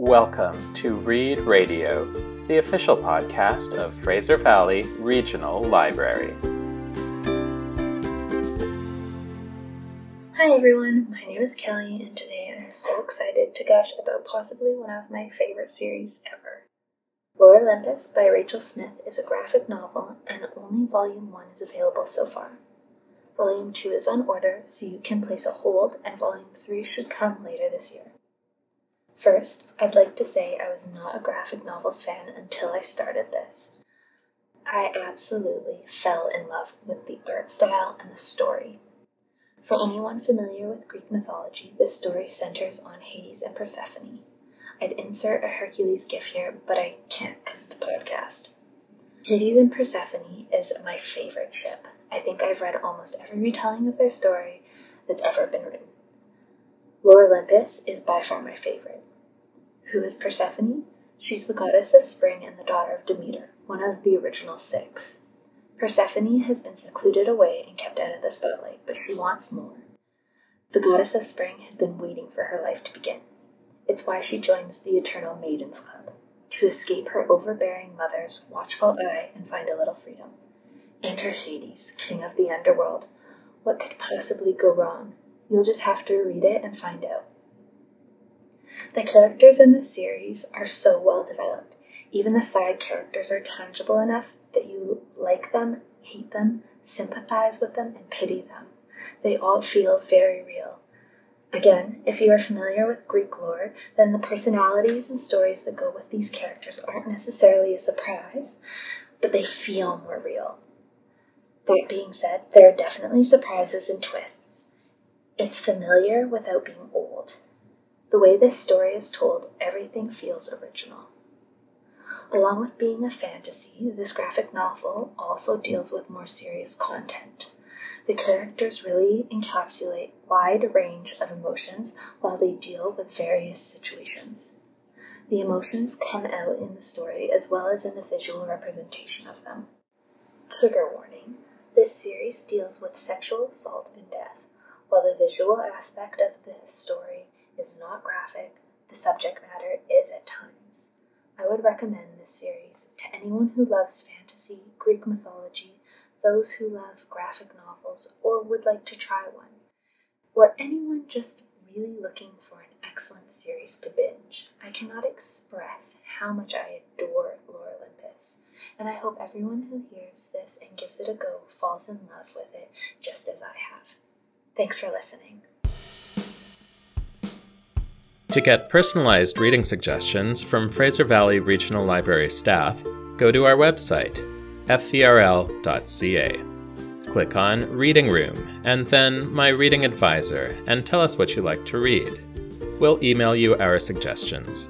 Welcome to Read Radio, the official podcast of Fraser Valley Regional Library. Hi everyone, my name is Kelly, and today I'm so excited to gush about possibly one of my favorite series ever. Lore Olympus by Rachel Smythe is a graphic novel, and only Volume 1 is available so far. Volume 2 is on order, so you can place a hold, and Volume 3 should come later this year. First, I'd like to say I was not a graphic novels fan until I started this. I absolutely fell in love with the art style and the story. For anyone familiar with Greek mythology, this story centers on Hades and Persephone. I'd insert a Hercules gif here, but I can't because it's a podcast. Hades and Persephone is my favorite ship. I think I've read almost every retelling of their story that's ever been written. Lore Olympus is by far my favorite. Who is Persephone? She's the goddess of spring and the daughter of Demeter, one of the original six. Persephone has been secluded away and kept out of the spotlight, but she wants more. The goddess of spring has been waiting for her life to begin. It's why she joins the Eternal Maidens Club, to escape her overbearing mother's watchful eye and find a little freedom. Enter Hades, king of the underworld. What could possibly go wrong? You'll just have to read it and find out. The characters in this series are so well developed. Even the side characters are tangible enough that you like them, hate them, sympathize with them, and pity them. They all feel very real. Again, if you are familiar with Greek lore, then the personalities and stories that go with these characters aren't necessarily a surprise, but they feel more real. That being said, there are definitely surprises and twists. It's familiar without being old. The way this story is told, everything feels original. Along with being a fantasy, this graphic novel also deals with more serious content. The characters really encapsulate wide range of emotions while they deal with various situations. The emotions come out in the story as well as in the visual representation of them. Trigger warning this series deals with sexual assault and death. While the visual aspect of the story is not graphic, the subject matter is at times. I would recommend this series to anyone who loves fantasy, Greek mythology, those who love graphic novels, or would like to try one, or anyone just really looking for an excellent series to binge. I cannot express how much I adore Lore Olympus, and I hope everyone who hears this and gives it a go falls in love with it just as I have. Thanks for listening. To get personalized reading suggestions from Fraser Valley Regional Library staff, go to our website, fvrl.ca. Click on Reading Room and then My Reading Advisor and tell us what you like to read. We'll email you our suggestions.